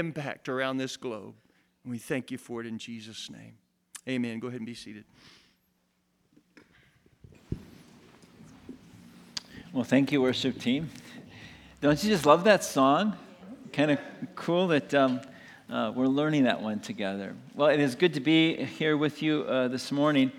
impact around this globe. And we thank you for it in Jesus' name. Amen. Go ahead and be seated. Well, thank you, worship team. Don't you just love that song? Kind of cool that um, uh, we're learning that one together. Well, it is good to be here with you uh, this morning.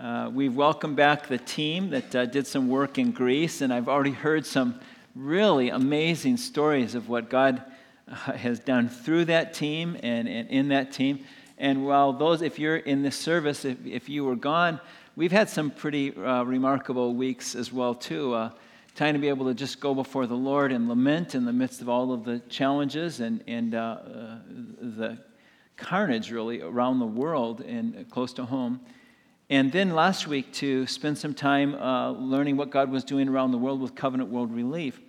Uh, we've welcomed back the team that uh, did some work in Greece, and I've already heard some really amazing stories of what God uh, has done through that team and, and in that team. And while those, if you're in this service, if, if you were gone, we've had some pretty uh, remarkable weeks as well too. Uh, time to be able to just go before the Lord and lament in the midst of all of the challenges and, and uh, uh, the carnage really around the world and close to home. And then last week to spend some time learning what God was doing around the world with Covenant World Relief.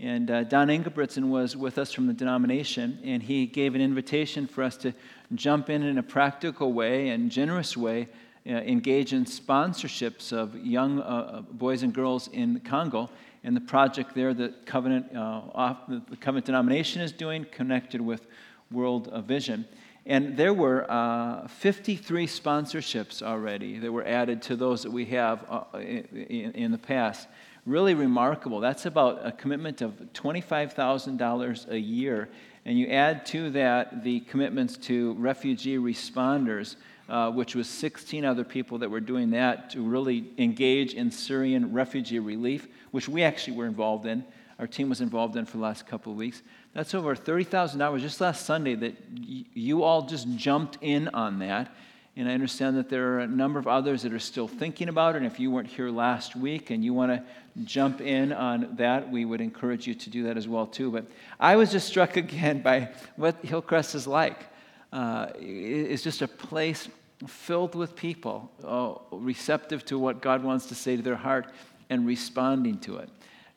And uh, Don Ingebrigtsen was with us from the denomination, and he gave an invitation for us to jump in in a practical way and generous way, uh, engage in sponsorships of young uh, uh, boys and girls in Congo and the project there that Covenant, uh, off, the Covenant denomination is doing, connected with World Vision. And there were uh, 53 sponsorships already that were added to those that we have in, in, the past. Really remarkable. That's about a commitment of $25,000 a year. And you add to that the commitments to refugee responders, uh, which was 16 other people that were doing that to really engage in Syrian refugee relief, which we actually were involved in. Our team was involved in for the last couple of weeks. That's over $30,000 just last Sunday that y- you all just jumped in on that. And I understand that there are a number of others that are still thinking about it. And if you weren't here last week and you want to jump in on that, we would encourage you to do that as well too. But I was just struck again by what Hillcrest is like. Uh, it's just a place filled with people uh, receptive to what God wants to say to their heart and responding to it.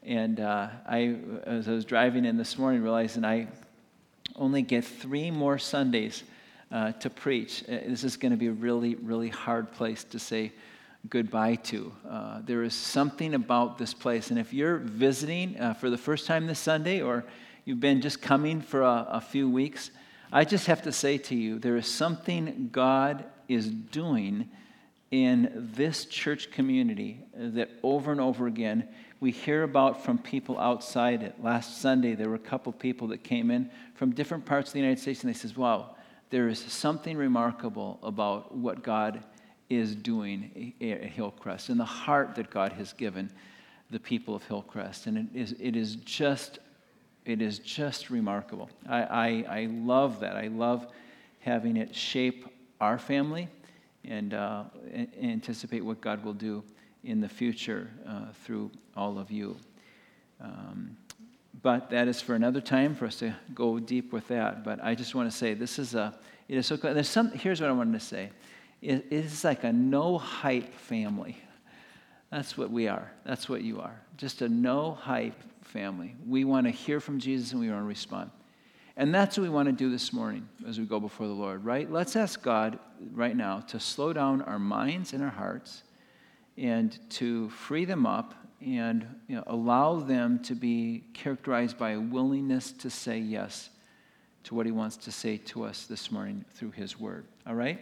And uh, I, as I was driving in this morning, realizing I only get three more Sundays uh, to preach. Uh, this is going to be a really, really hard place to say goodbye to. Uh, there is something about this place. And if you're visiting uh, for the first time this Sunday, or you've been just coming for a, a few weeks, I just have to say to you, there is something God is doing in this church community that over and over again we hear about from people outside it. Last Sunday, there were a couple people that came in from different parts of the United States, and they says, "Wow, there is something remarkable about what God is doing at Hillcrest and the heart that God has given the people of Hillcrest, and it is it is just it is just remarkable. I, I, I love that. I love having it shape our family and uh, anticipate what God will do in the future uh, through all of you. Um, but that is for another time for us to go deep with that. But I just want to say this is a, it is so cool. There's some, here's what I wanted to say it is like a no hype family. That's what we are. That's what you are. Just a no hype family. We want to hear from Jesus and we want to respond. And that's what we want to do this morning as we go before the Lord, right? Let's ask God right now to slow down our minds and our hearts and to free them up and you know, allow them to be characterized by a willingness to say yes to what he wants to say to us this morning through his word. All right?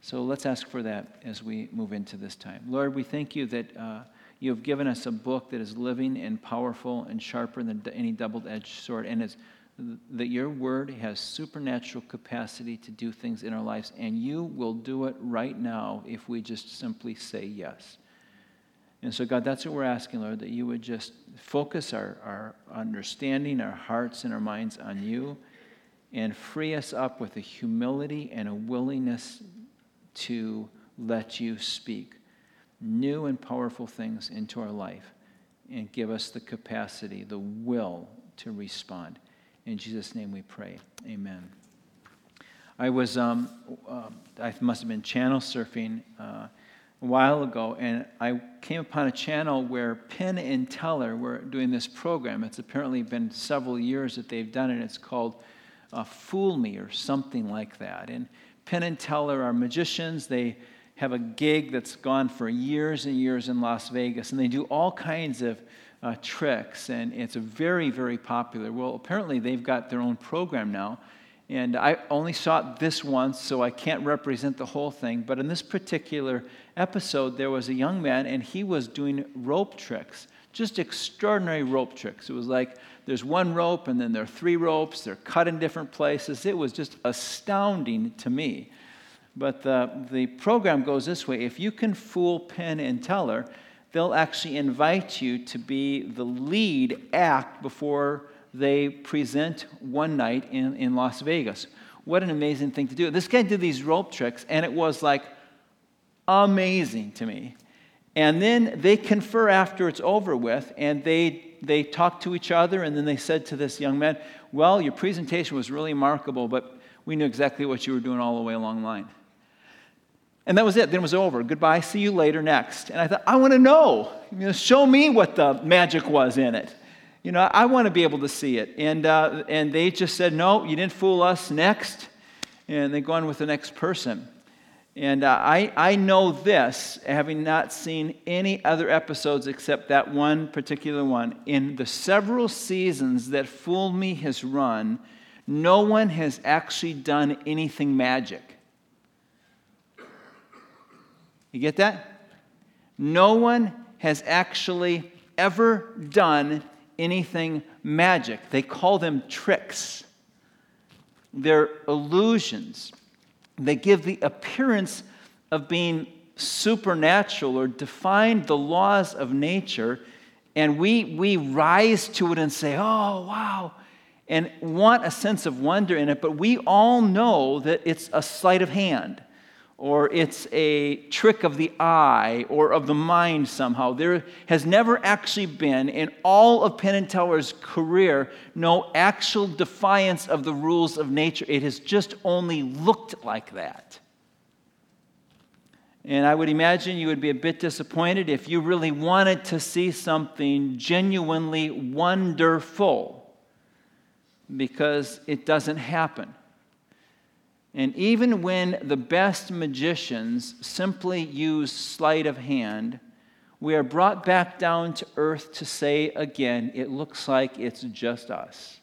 So let's ask for that as we move into this time. Lord, we thank you that uh, you have given us a book that is living and powerful and sharper than any double edged sword, and it's that your word has supernatural capacity to do things in our lives, and you will do it right now if we just simply say yes. And so, God, that's what we're asking, Lord, that you would just focus our, our understanding, our hearts, and our minds on you and free us up with a humility and a willingness to let you speak new and powerful things into our life and give us the capacity, the will to respond. In Jesus' name we pray. Amen. I was, um, uh, I must have been channel surfing uh, a while ago, and I came upon a channel where Penn and Teller were doing this program. It's apparently been several years that they've done it. It's called uh, Fool Me or something like that. And Penn and Teller are magicians. They have a gig that's gone for years and years in Las Vegas, and they do all kinds of uh, tricks, and it's a very, very popular. Well, apparently they've got their own program now, And I only saw it this once, so I can't represent the whole thing. But in this particular episode, there was a young man, and he was doing rope tricks, just extraordinary rope tricks. It was like there's one rope, and then there are three ropes. They're cut in different places. It was just astounding to me. But the, the program goes this way if you can fool Penn and Teller, they'll actually invite you to be the lead act before they present one night in, in Las Vegas. What an amazing thing to do. This guy did these rope tricks, and it was like amazing to me. And then they confer after it's over with, and they, they talk to each other, and then they said to this young man, Well, your presentation was really remarkable, but we knew exactly what you were doing all the way along the line. And that was it. Then it was over. Goodbye. See you later next. And I thought, I want to know. You know, show me what the magic was in it. You know, I want to be able to see it. And, uh, and they just said, no, you didn't fool us. Next. And they go on with the next person. And uh, I, I know this, having not seen any other episodes except that one particular one. In the several seasons that Fool Me has run, no one has actually done anything magic. You get that? No one has actually ever done anything magic. They call them tricks. They're illusions. They give the appearance of being supernatural or define the laws of nature, and we, we rise to it and say, oh, wow, and want a sense of wonder in it, but we all know that it's a sleight of hand or it's a trick of the eye or of the mind somehow. There has never actually been, in all of Penn and Teller's career, no actual defiance of the rules of nature. It has just only looked like that. And I would imagine you would be a bit disappointed if you really wanted to see something genuinely wonderful because it doesn't happen. And even when the best magicians simply use sleight of hand, we are brought back down to earth to say again, it looks like it's just us.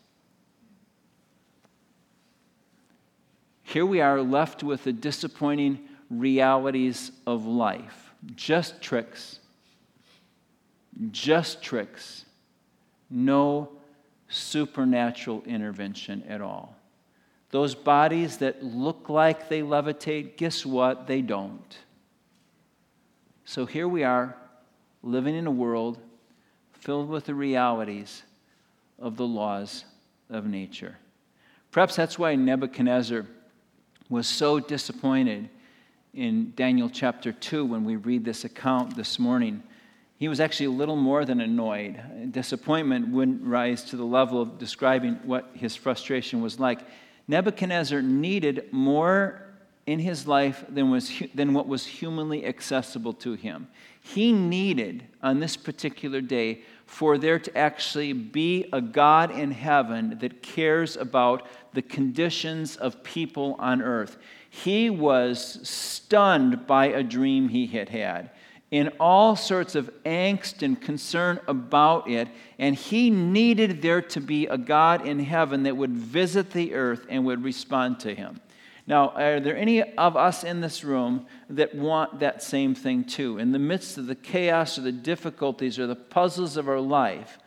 Here we are left with the disappointing realities of life just tricks, just tricks, no supernatural intervention at all. Those bodies that look like they levitate, guess what? They don't. So here we are, living in a world filled with the realities of the laws of nature. Perhaps that's why Nebuchadnezzar was so disappointed in Daniel chapter 2 when we read this account this morning. He was actually a little more than annoyed. Disappointment wouldn't rise to the level of describing what his frustration was like. Nebuchadnezzar needed more in his life than, was, than what was humanly accessible to him. He needed, on this particular day, for there to actually be a God in heaven that cares about the conditions of people on earth. He was stunned by a dream he had had in all sorts of angst and concern about it. And he needed there to be a God in heaven that would visit the earth and would respond to him. Now, are there any of us in this room that want that same thing too? In the midst of the chaos or the difficulties or the puzzles of our life,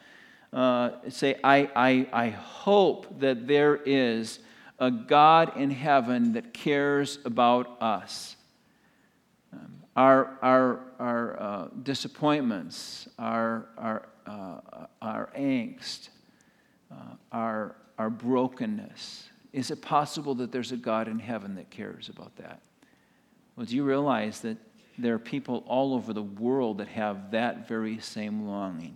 uh, say, I, I, I hope that there is a God in heaven that cares about us our, our, our uh, disappointments, our, our, uh, our angst, uh, our, our brokenness. Is it possible that there's a God in heaven that cares about that? Well, do you realize that there are people all over the world that have that very same longing?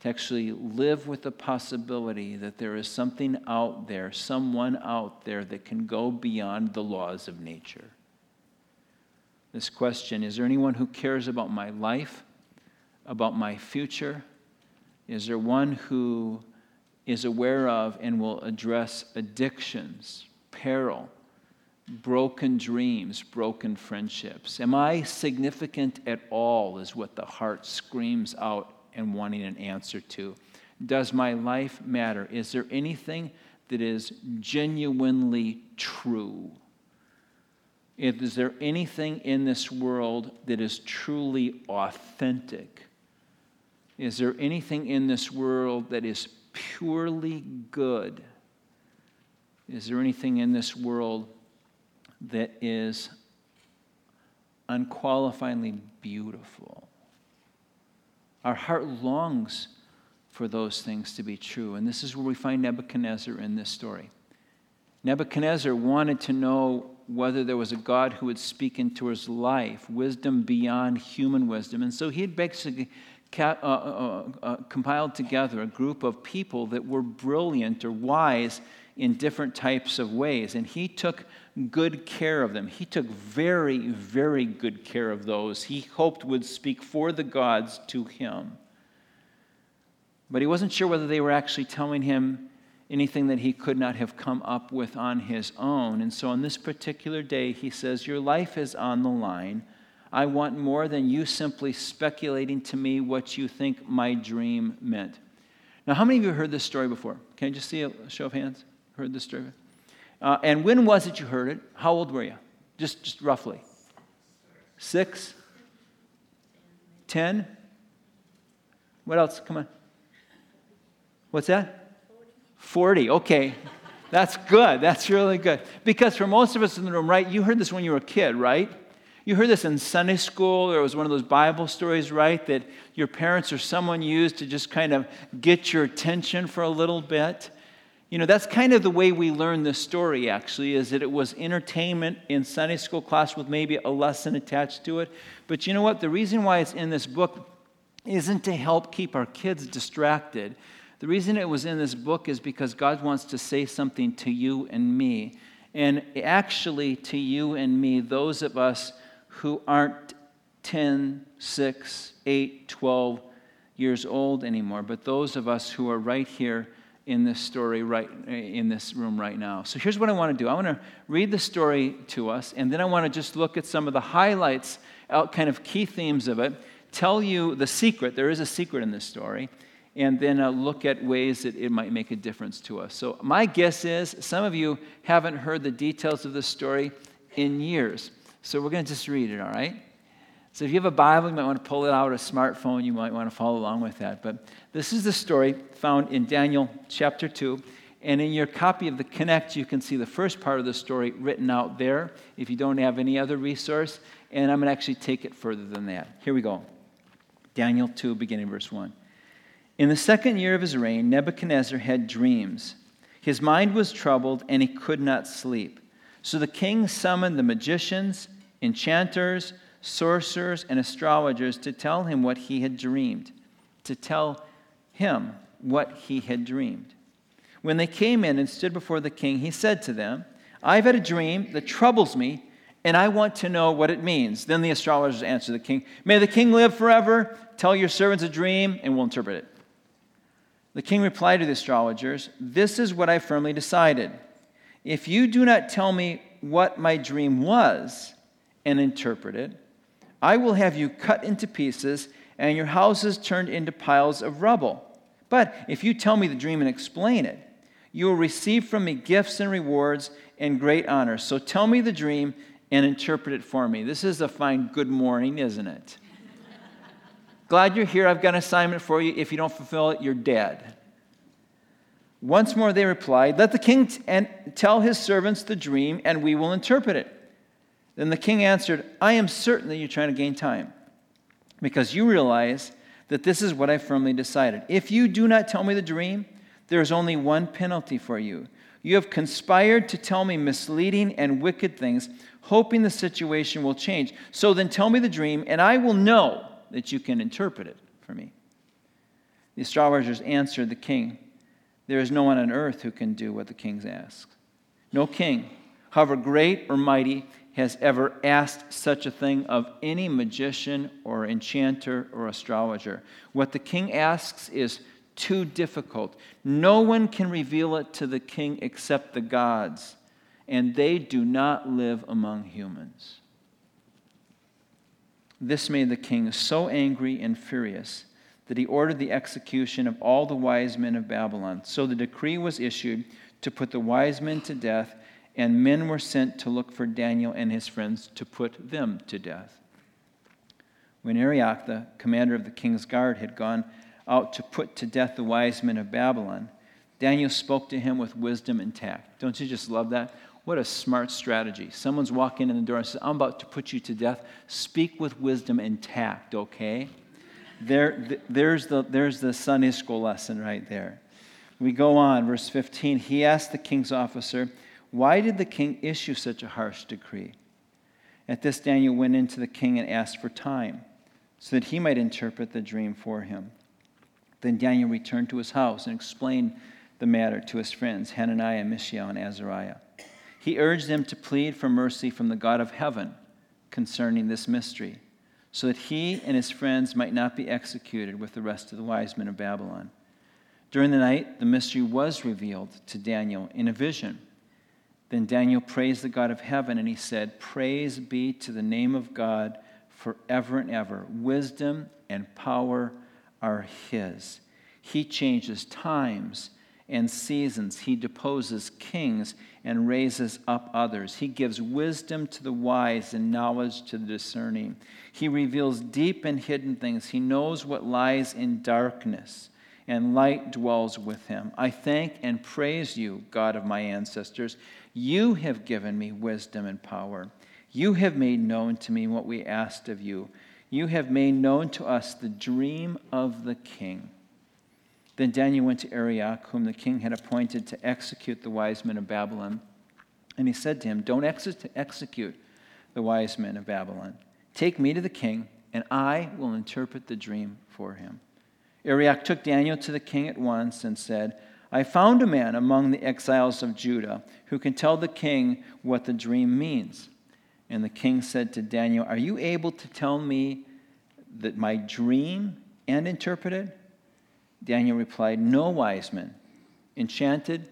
To actually live with the possibility that there is something out there, someone out there that can go beyond the laws of nature this question Is there anyone who cares about my life, about my future? Is there one who is aware of and will address addictions, peril, broken dreams, broken friendships? Am I significant at all, is what the heart screams out and wanting an answer to. Does my life matter? Is there anything that is genuinely true? Is there anything in this world that is truly authentic? Is there anything in this world that is purely good? Is there anything in this world that is unqualifiedly beautiful? Our heart longs for those things to be true. And this is where we find Nebuchadnezzar in this story. Nebuchadnezzar wanted to know whether there was a God who would speak into his life, wisdom beyond human wisdom. And so he had basically uh, uh, uh, compiled together a group of people that were brilliant or wise in different types of ways. And he took good care of them. He took very, very good care of those he hoped would speak for the gods to him. But he wasn't sure whether they were actually telling him anything that he could not have come up with on his own. And so on this particular day, he says, Your life is on the line. I want more than you simply speculating to me what you think my dream meant. Now, how many of you heard this story before? Can I just see a show of hands? Heard this story? Uh, and when was it you heard it? How old were you? Just, just roughly. Six? Ten? What else? Come on. What's that? 40. Okay. That's good. That's really good. Because for most of us in the room, right, you heard this when you were a kid, right? You heard this in Sunday school, or it was one of those Bible stories, right? That your parents or someone used to just kind of get your attention for a little bit. You know, that's kind of the way we learn this story, actually, is that it was entertainment in Sunday school class with maybe a lesson attached to it. But you know what? The reason why it's in this book isn't to help keep our kids distracted. The reason it was in this book is because God wants to say something to you and me. And actually, to you and me, those of us who aren't 10, 6, 8, 12 years old anymore, but those of us who are right here in this story, right in this room right now. So here's what I want to do I want to read the story to us, and then I want to just look at some of the highlights, kind of key themes of it, tell you the secret. There is a secret in this story and then uh, look at ways that it might make a difference to us. So, my guess is some of you haven't heard the details of this story in years. So, we're going to just read it, all right? So, if you have a Bible, you might want to pull it out, a smartphone, you might want to follow along with that. But this is the story found in Daniel chapter 2. And in your copy of the Connect, you can see the first part of the story written out there if you don't have any other resource. And I'm going to actually take it further than that. Here we go Daniel 2, beginning verse 1. In the second year of his reign, Nebuchadnezzar had dreams. His mind was troubled, and he could not sleep. So the king summoned the magicians, enchanters, sorcerers, and astrologers to tell him what he had dreamed, to tell him what he had dreamed. When they came in and stood before the king, he said to them, I've had a dream that troubles me, and I want to know what it means. Then the astrologers answered the king, May the king live forever. Tell your servants a dream, and we'll interpret it. The king replied to the astrologers, This is what I firmly decided. If you do not tell me what my dream was and interpret it, I will have you cut into pieces and your houses turned into piles of rubble. But if you tell me the dream and explain it, you will receive from me gifts and rewards and great honor. So tell me the dream and interpret it for me. This is a fine good morning, isn't it? Glad you're here. I've got an assignment for you. If you don't fulfill it, you're dead. Once more they replied, Let the king t- and tell his servants the dream, and we will interpret it. Then the king answered, I am certain that you're trying to gain time, because you realize that this is what I firmly decided. If you do not tell me the dream, there is only one penalty for you. You have conspired to tell me misleading and wicked things, hoping the situation will change. So then tell me the dream, and I will know that you can interpret it for me. The astrologers answered the king, There is no one on earth who can do what the king asks. No king, however great or mighty, has ever asked such a thing of any magician or enchanter or astrologer. What the king asks is too difficult. No one can reveal it to the king except the gods, and they do not live among humans. This made the king so angry and furious that he ordered the execution of all the wise men of Babylon. So the decree was issued to put the wise men to death, and men were sent to look for Daniel and his friends to put them to death. When Arioch, the commander of the king's guard, had gone out to put to death the wise men of Babylon, Daniel spoke to him with wisdom and tact. Don't you just love that? What a smart strategy. Someone's walking in the door and says, I'm about to put you to death. Speak with wisdom and tact, okay? There, there's, the, there's the Sunday school lesson right there. We go on, verse 15. He asked the king's officer, Why did the king issue such a harsh decree? At this, Daniel went into the king and asked for time so that he might interpret the dream for him. Then Daniel returned to his house and explained the matter to his friends, Hananiah, Mishael, and Azariah. He urged them to plead for mercy from the God of heaven concerning this mystery, so that he and his friends might not be executed with the rest of the wise men of Babylon. During the night, the mystery was revealed to Daniel in a vision. Then Daniel praised the God of heaven, and he said, Praise be to the name of God forever and ever. Wisdom and power are his. He changes times and seasons. He deposes kings and raises up others. He gives wisdom to the wise and knowledge to the discerning. He reveals deep and hidden things. He knows what lies in darkness, and light dwells with him. I thank and praise you, God of my ancestors. You have given me wisdom and power. You have made known to me what we asked of you. You have made known to us the dream of the king. Then Daniel went to Arioch, whom the king had appointed to execute the wise men of Babylon. And he said to him, Don't ex- execute the wise men of Babylon. Take me to the king, and I will interpret the dream for him. Arioch took Daniel to the king at once and said, I found a man among the exiles of Judah who can tell the king what the dream means. And the king said to Daniel, Are you able to tell me that my dream and interpret it? Daniel replied, No wise man, enchanted,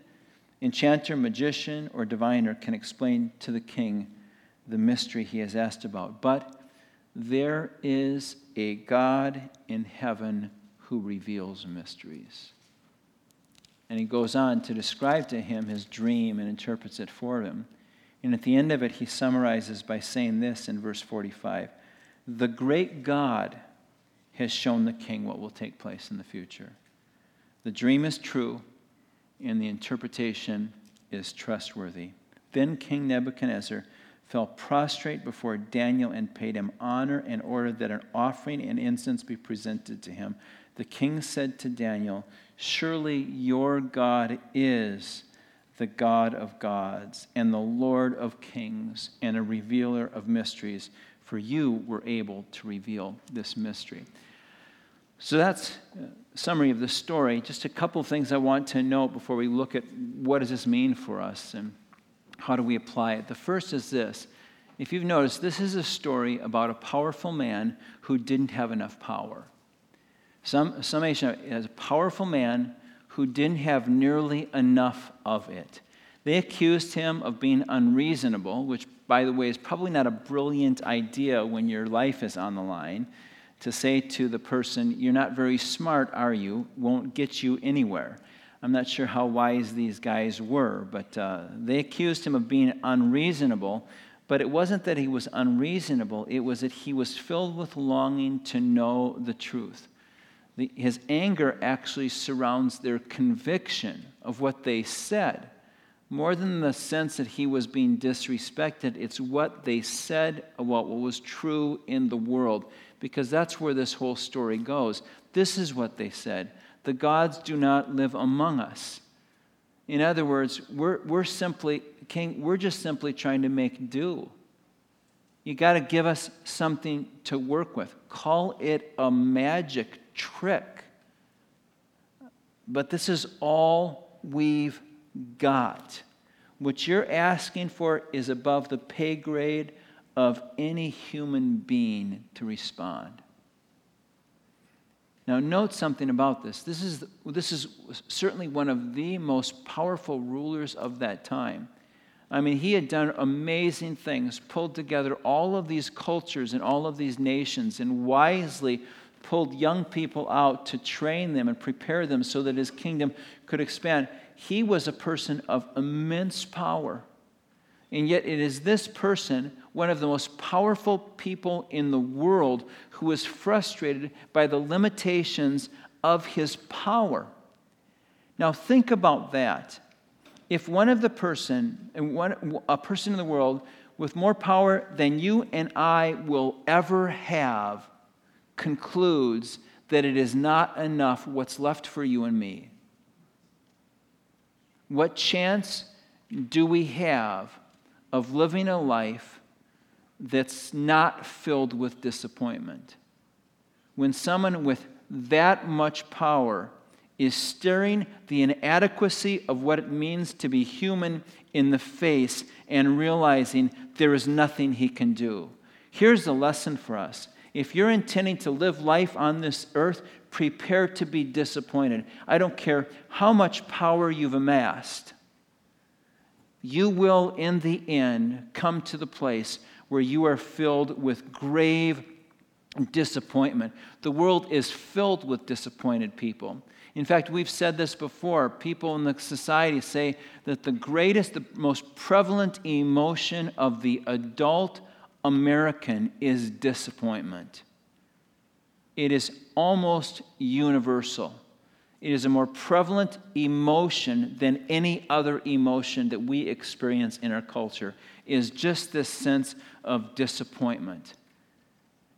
enchanter, magician, or diviner can explain to the king the mystery he has asked about. But there is a God in heaven who reveals mysteries. And he goes on to describe to him his dream and interprets it for him. And at the end of it, he summarizes by saying this in verse 45 The great God has shown the king what will take place in the future. The dream is true, and the interpretation is trustworthy. Then King Nebuchadnezzar fell prostrate before Daniel and paid him honor and ordered that an offering and incense be presented to him. The king said to Daniel, Surely your God is the God of gods and the Lord of kings and a revealer of mysteries, for you were able to reveal this mystery. So that's a summary of the story. Just a couple things I want to note before we look at what does this mean for us and how do we apply it. The first is this. If you've noticed, this is a story about a powerful man who didn't have enough power. Some summation as a powerful man who didn't have nearly enough of it. They accused him of being unreasonable, which, by the way, is probably not a brilliant idea when your life is on the line to say to the person, You're not very smart, are you? won't get you anywhere. I'm not sure how wise these guys were, but uh, they accused him of being unreasonable. But it wasn't that he was unreasonable, it was that he was filled with longing to know the truth. The, his anger actually surrounds their conviction of what they said. More than the sense that he was being disrespected, it's what they said about what was true in the world because that's where this whole story goes. This is what they said The gods do not live among us. In other words, we're, we're simply, King, we're just simply trying to make do. You got to give us something to work with. Call it a magic trick. But this is all we've got. What you're asking for is above the pay grade of any human being to respond. Now, note something about this. This is, this is certainly one of the most powerful rulers of that time. I mean, he had done amazing things, pulled together all of these cultures and all of these nations, and wisely pulled young people out to train them and prepare them so that his kingdom could expand. he was a person of immense power. And yet, it is this person, one of the most powerful people in the world, who is frustrated by the limitations of his power. Now, think about that. If one of the person, and one, a person in the world with more power than you and I will ever have, concludes that it is not enough what's left for you and me, what chance do we have of living a life that's not filled with disappointment? When someone with that much power is staring the inadequacy of what it means to be human in the face and realizing there is nothing he can do. Here's the lesson for us. If you're intending to live life on this earth, prepare to be disappointed. I don't care how much power you've amassed. You will, in the end, come to the place where you are filled with grave disappointment. The world is filled with disappointed people. In fact, we've said this before. People in the society say that the greatest, the most prevalent emotion of the adult American is disappointment. It is almost universal. It is a more prevalent emotion than any other emotion that we experience in our culture, is just this sense of disappointment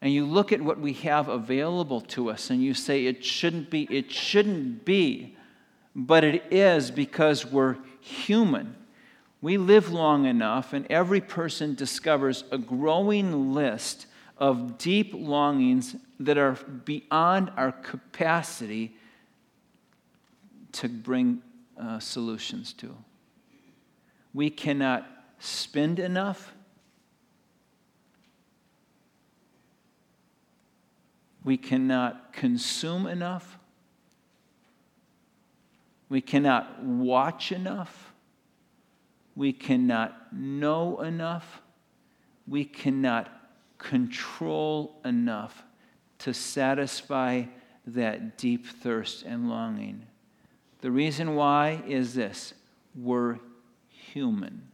and you look at what we have available to us and you say it shouldn't be, it shouldn't be, but it is because we're human. We live long enough, and every person discovers a growing list of deep longings that are beyond our capacity to bring uh, solutions to. We cannot spend enough We cannot consume enough. We cannot watch enough. We cannot know enough. We cannot control enough to satisfy that deep thirst and longing. The reason why is this we're human.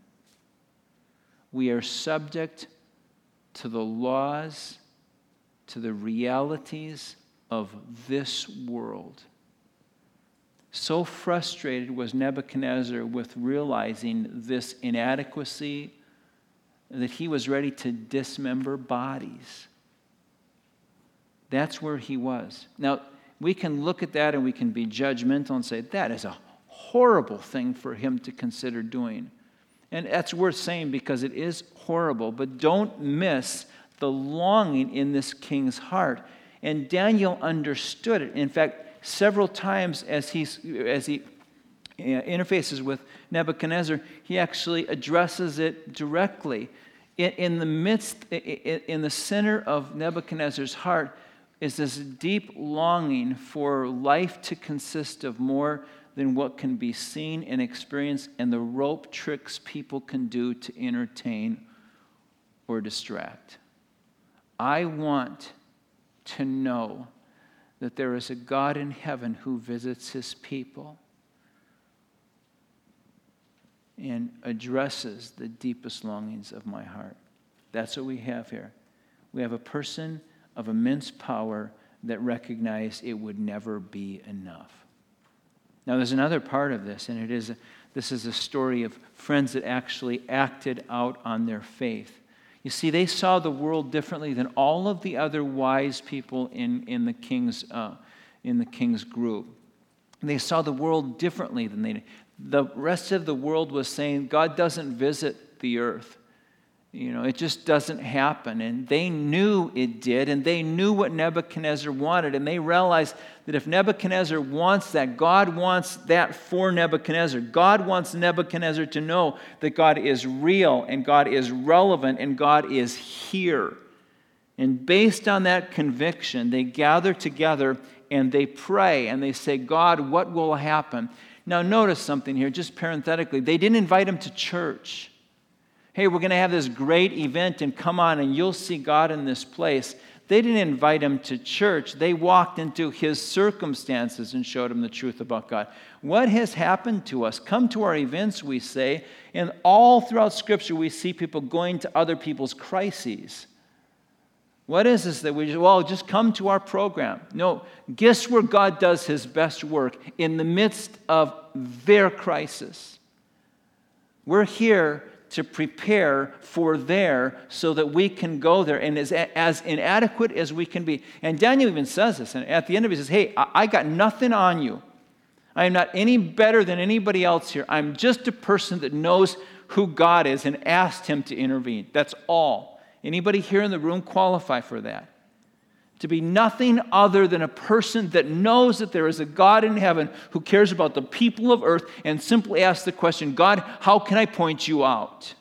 We are subject to the laws to the realities of this world. So frustrated was Nebuchadnezzar with realizing this inadequacy that he was ready to dismember bodies. That's where he was. Now, we can look at that and we can be judgmental and say, that is a horrible thing for him to consider doing. And that's worth saying because it is horrible, but don't miss the longing in this king's heart. And Daniel understood it. In fact, several times as, he's, as he uh, interfaces with Nebuchadnezzar, he actually addresses it directly. In, in the midst, in the center of Nebuchadnezzar's heart, is this deep longing for life to consist of more than what can be seen and experienced and the rope tricks people can do to entertain or distract. I want to know that there is a God in heaven who visits his people and addresses the deepest longings of my heart. That's what we have here. We have a person of immense power that recognized it would never be enough. Now, there's another part of this, and it is this is a story of friends that actually acted out on their faith. You see, they saw the world differently than all of the other wise people in, in, the, king's, uh, in the king's group. They saw the world differently than they did. The rest of the world was saying God doesn't visit the earth. You know, it just doesn't happen. And they knew it did, and they knew what Nebuchadnezzar wanted, and they realized that if Nebuchadnezzar wants that, God wants that for Nebuchadnezzar. God wants Nebuchadnezzar to know that God is real, and God is relevant, and God is here. And based on that conviction, they gather together and they pray and they say, God, what will happen? Now, notice something here, just parenthetically. They didn't invite him to church hey, we're going to have this great event and come on and you'll see God in this place. They didn't invite him to church. They walked into his circumstances and showed him the truth about God. What has happened to us? Come to our events, we say, and all throughout Scripture, we see people going to other people's crises. What is this that we just, well, just come to our program? No, guess where God does his best work? In the midst of their crisis. We're here to prepare for there so that we can go there and as, as inadequate as we can be. And Daniel even says this, and at the end of it, he says, Hey, I, I got nothing on you. I am not any better than anybody else here. I'm just a person that knows who God is and asked him to intervene. That's all. Anybody here in the room qualify for that? To be nothing other than a person that knows that there is a God in heaven who cares about the people of earth and simply asks the question, God, how can I point you out?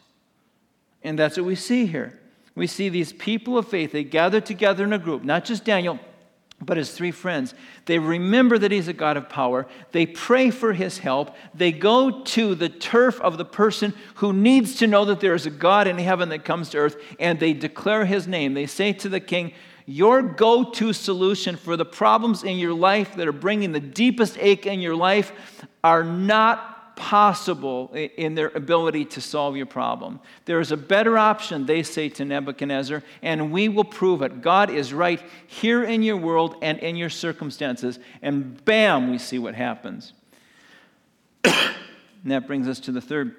And that's what we see here. We see these people of faith, they gather together in a group, not just Daniel, but his three friends. They remember that he's a God of power. They pray for his help. They go to the turf of the person who needs to know that there is a God in heaven that comes to earth, and they declare his name. They say to the king, Your go to solution for the problems in your life that are bringing the deepest ache in your life are not possible in their ability to solve your problem. There is a better option, they say to Nebuchadnezzar, and we will prove it. God is right here in your world and in your circumstances. And bam, we see what happens. and that brings us to the third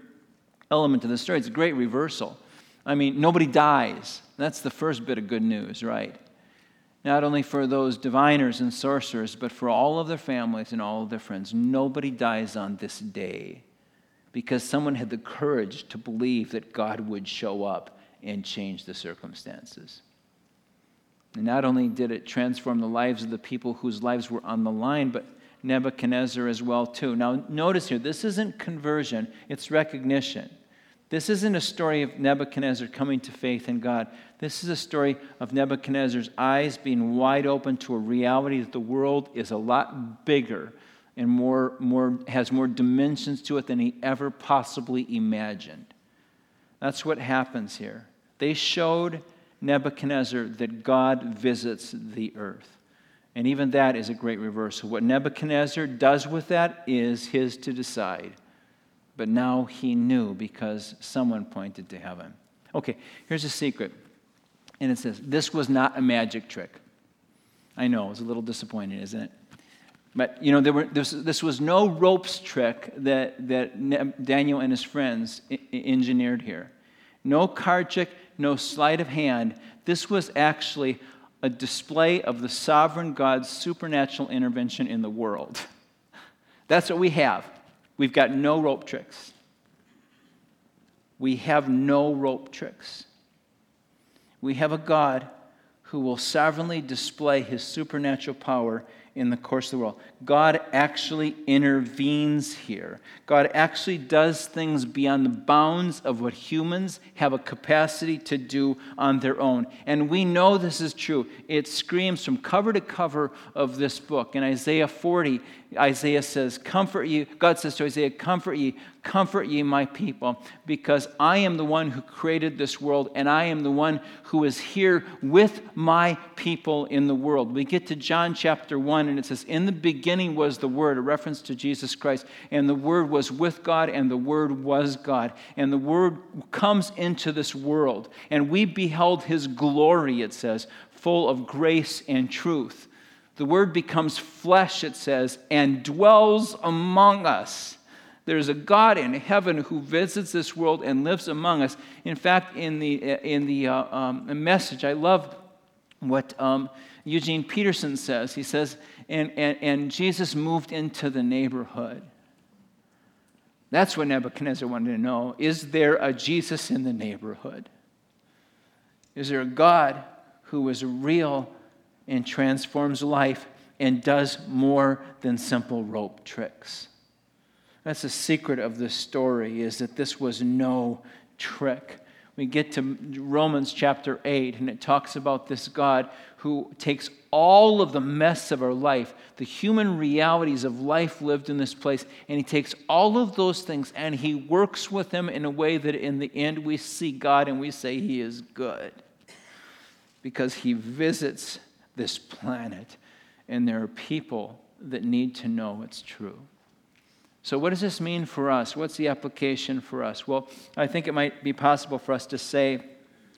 element of the story. It's a great reversal. I mean, nobody dies. That's the first bit of good news, right? Not only for those diviners and sorcerers, but for all of their families and all of their friends. Nobody dies on this day because someone had the courage to believe that God would show up and change the circumstances. And not only did it transform the lives of the people whose lives were on the line, but Nebuchadnezzar as well too. Now notice here, this isn't conversion, it's recognition. This isn't a story of Nebuchadnezzar coming to faith in God. This is a story of Nebuchadnezzar's eyes being wide open to a reality that the world is a lot bigger and more, more, has more dimensions to it than he ever possibly imagined. That's what happens here. They showed Nebuchadnezzar that God visits the earth. And even that is a great reversal. What Nebuchadnezzar does with that is his to decide. But now he knew because someone pointed to heaven. Okay, here's a secret. And it says, This was not a magic trick. I know, it was a little disappointing, isn't it? But, you know, there were, this, this was no ropes trick that, that Daniel and his friends I- engineered here. No card trick, no sleight of hand. This was actually a display of the sovereign God's supernatural intervention in the world. That's what we have. We've got no rope tricks. We have no rope tricks. We have a God who will sovereignly display his supernatural power in the course of the world. God actually intervenes here. God actually does things beyond the bounds of what humans have a capacity to do on their own. And we know this is true. It screams from cover to cover of this book. In Isaiah 40, Isaiah says, Comfort you. God says to Isaiah, Comfort ye, comfort ye, my people, because I am the one who created this world, and I am the one who is here with my people in the world. We get to John chapter 1, and it says, In the beginning was the Word, a reference to Jesus Christ, and the Word was with God, and the Word was God. And the Word comes into this world, and we beheld his glory, it says, full of grace and truth. The Word becomes flesh, it says, and dwells among us. There's a God in heaven who visits this world and lives among us. In fact, in the, in the uh, um, message, I love what um, Eugene Peterson says. He says, and, and, and Jesus moved into the neighborhood. That's what Nebuchadnezzar wanted to know. Is there a Jesus in the neighborhood? Is there a God who is real and transforms life and does more than simple rope tricks? That's the secret of this story is that this was no trick. We get to Romans chapter 8, and it talks about this God who takes all of the mess of our life, the human realities of life lived in this place, and he takes all of those things and he works with them in a way that in the end we see God and we say he is good. because he visits this planet and there are people that need to know it's true. So, what does this mean for us? What's the application for us? Well, I think it might be possible for us to say,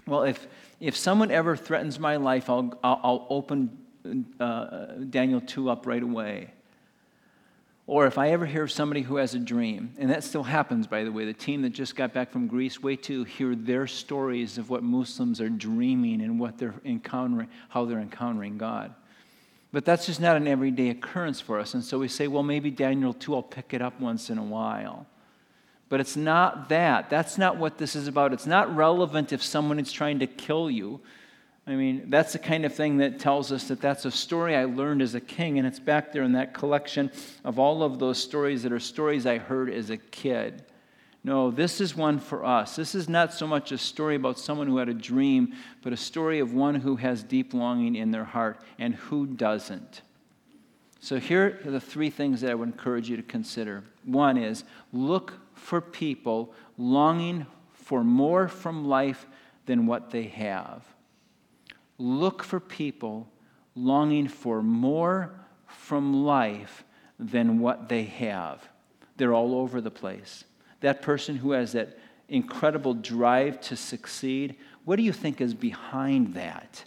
well, if, if someone ever threatens my life, I'll, I'll, I'll open uh, Daniel 2 up right away. Or if I ever hear of somebody who has a dream, and that still happens, by the way, the team that just got back from Greece, wait to hear their stories of what Muslims are dreaming and what they're encountering, how they're encountering God. But that's just not an everyday occurrence for us. And so we say, well, maybe Daniel 2, I'll pick it up once in a while. But it's not that. That's not what this is about. It's not relevant if someone is trying to kill you. I mean, that's the kind of thing that tells us that that's a story I learned as a king, and it's back there in that collection of all of those stories that are stories I heard as a kid. No, this is one for us. This is not so much a story about someone who had a dream, but a story of one who has deep longing in their heart and who doesn't. So, here are the three things that I would encourage you to consider. One is look for people longing for more from life than what they have. Look for people longing for more from life than what they have. They're all over the place. That person who has that incredible drive to succeed, what do you think is behind that?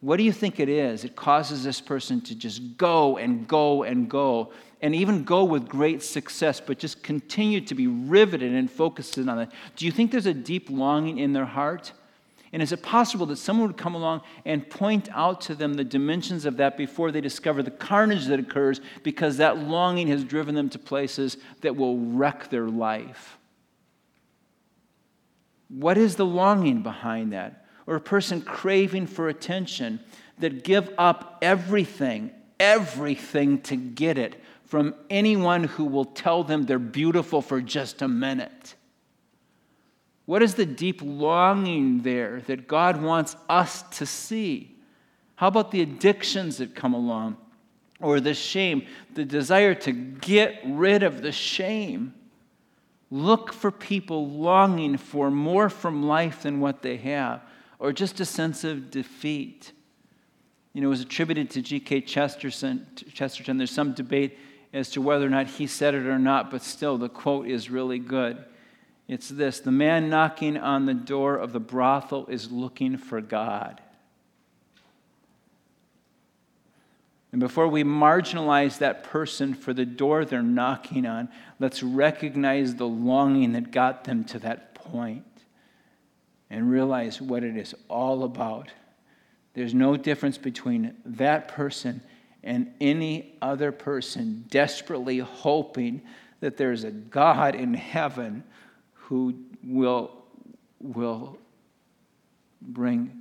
What do you think it is? It causes this person to just go and go and go, and even go with great success, but just continue to be riveted and focused on it. Do you think there's a deep longing in their heart? And is it possible that someone would come along and point out to them the dimensions of that before they discover the carnage that occurs because that longing has driven them to places that will wreck their life? What is the longing behind that? Or a person craving for attention that give up everything, everything to get it from anyone who will tell them they're beautiful for just a minute. What is the deep longing there that God wants us to see? How about the addictions that come along? Or the shame, the desire to get rid of the shame. Look for people longing for more from life than what they have, or just a sense of defeat. You know, it was attributed to G.K. Chesterton. Chesterton. There's some debate as to whether or not he said it or not, but still, the quote is really good. It's this the man knocking on the door of the brothel is looking for God. And before we marginalize that person for the door they're knocking on, let's recognize the longing that got them to that point and realize what it is all about. There's no difference between that person and any other person desperately hoping that there's a God in heaven who will, will bring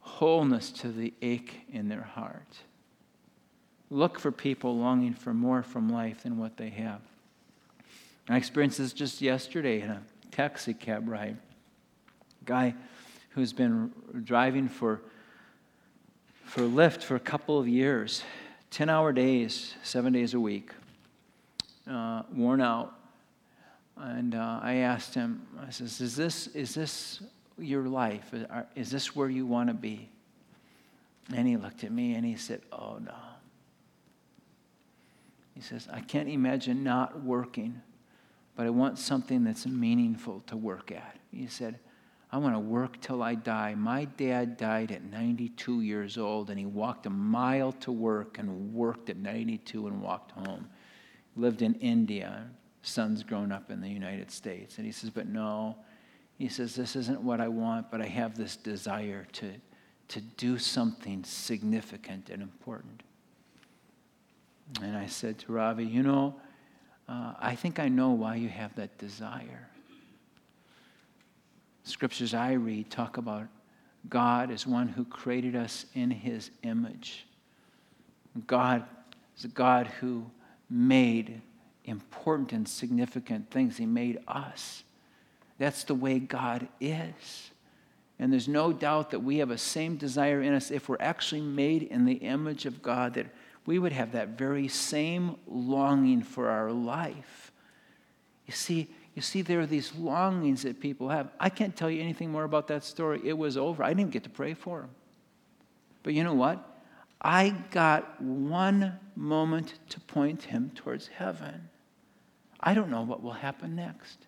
wholeness to the ache in their heart. Look for people longing for more from life than what they have. I experienced this just yesterday in a taxi cab ride. Guy who's been driving for, for Lyft for a couple of years, 10 hour days, seven days a week, uh, worn out, and uh, I asked him, I says, is this, is this your life? Is this where you want to be? And he looked at me and he said, Oh, no. He says, I can't imagine not working, but I want something that's meaningful to work at. He said, I want to work till I die. My dad died at 92 years old, and he walked a mile to work and worked at 92 and walked home. Lived in India son's grown up in the United States. And he says, But no. He says, This isn't what I want, but I have this desire to, to do something significant and important. And I said to Ravi, You know, uh, I think I know why you have that desire. Scriptures I read talk about God as one who created us in his image. God is a God who made important and significant things. He made us. That's the way God is. And there's no doubt that we have a same desire in us if we're actually made in the image of God, that we would have that very same longing for our life. You see, you see, there are these longings that people have. I can't tell you anything more about that story. It was over. I didn't get to pray for him. But you know what? I got one moment to point him towards heaven. I don't know what will happen next.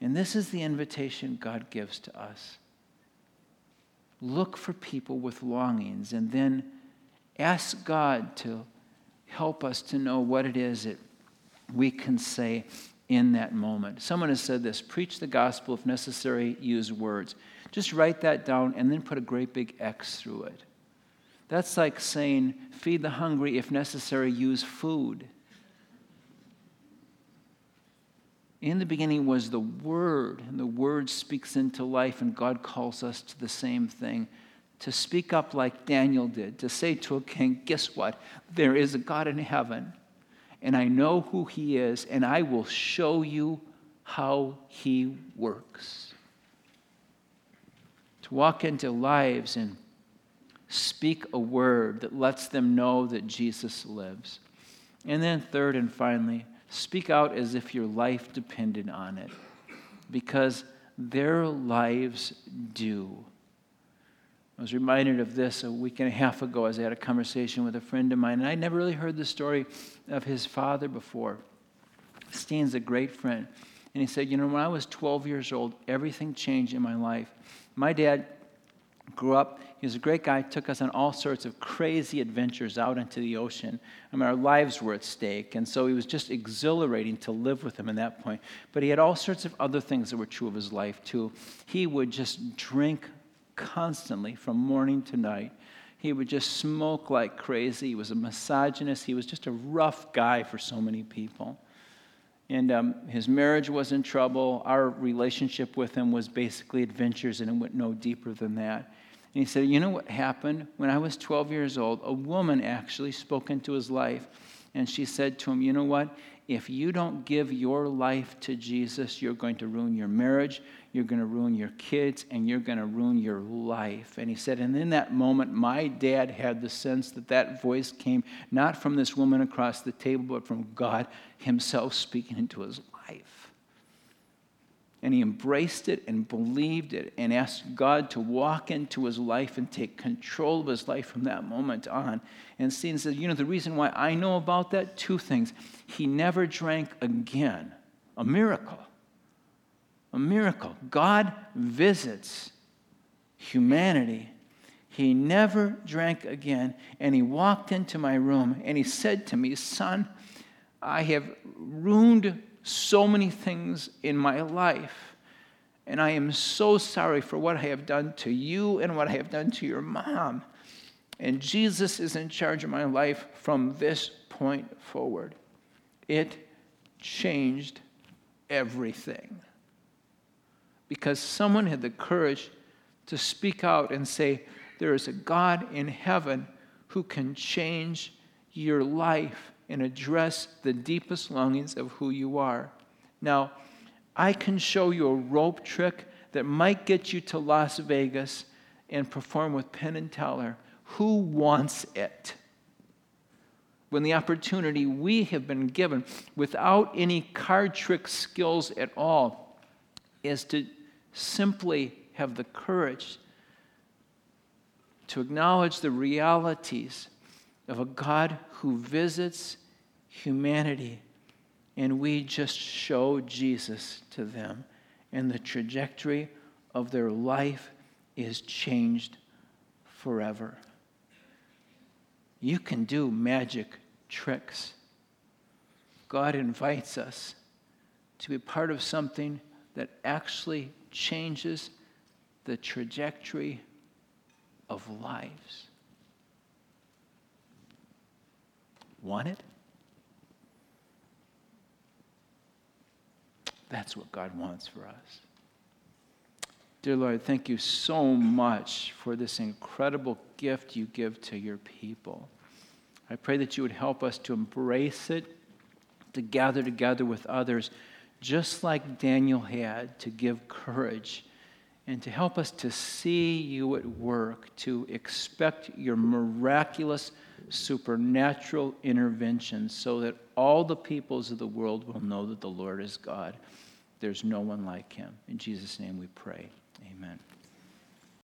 And this is the invitation God gives to us. Look for people with longings and then ask God to help us to know what it is that we can say in that moment. Someone has said this preach the gospel if necessary, use words. Just write that down and then put a great big X through it. That's like saying feed the hungry if necessary, use food. In the beginning was the Word, and the Word speaks into life, and God calls us to the same thing to speak up like Daniel did, to say to a king, Guess what? There is a God in heaven, and I know who he is, and I will show you how he works. To walk into lives and speak a word that lets them know that Jesus lives. And then, third and finally, speak out as if your life depended on it, because their lives do. I was reminded of this a week and a half ago as I had a conversation with a friend of mine, and I'd never really heard the story of his father before. Steen's a great friend. And he said, You know, when I was 12 years old, everything changed in my life. My dad grew up, he was a great guy, took us on all sorts of crazy adventures out into the ocean. I mean, our lives were at stake. And so it was just exhilarating to live with him at that point. But he had all sorts of other things that were true of his life, too. He would just drink constantly from morning to night. He would just smoke like crazy. He was a misogynist. He was just a rough guy for so many people. And um, his marriage was in trouble. Our relationship with him was basically adventures, and it went no deeper than that. And he said, You know what happened? When I was 12 years old, a woman actually spoke into his life. And she said to him, You know what? If you don't give your life to Jesus, you're going to ruin your marriage, you're going to ruin your kids, and you're going to ruin your life. And he said, and in that moment, my dad had the sense that that voice came not from this woman across the table, but from God Himself speaking into his life. And he embraced it and believed it and asked God to walk into his life and take control of his life from that moment on. And Stephen says, You know, the reason why I know about that? Two things. He never drank again, a miracle a miracle. God visits humanity. He never drank again, and he walked into my room and he said to me, Son, I have ruined so many things in my life, and I am so sorry for what I have done to you and what I have done to your mom. And Jesus is in charge of my life from this point forward. It changed everything because someone had the courage to speak out and say, There is a God in heaven who can change your life and address the deepest longings of who you are. Now, I can show you a rope trick that might get you to Las Vegas and perform with Penn and Teller. Who wants it? When the opportunity we have been given without any card trick skills at all is to simply have the courage to acknowledge the realities of a God who visits humanity, and we just show Jesus to them, and the trajectory of their life is changed forever. You can do magic tricks. God invites us to be part of something that actually changes the trajectory of lives. Want it? That's what God wants for us. Dear Lord, thank you so much for this incredible gift you give to your people. I pray that you would help us to embrace it, to gather together with others just like Daniel had, to give courage and to help us to see you at work, to expect your miraculous supernatural intervention so that all the peoples of the world will know that the Lord is God. There's no one like him. In Jesus' name we pray. Amen.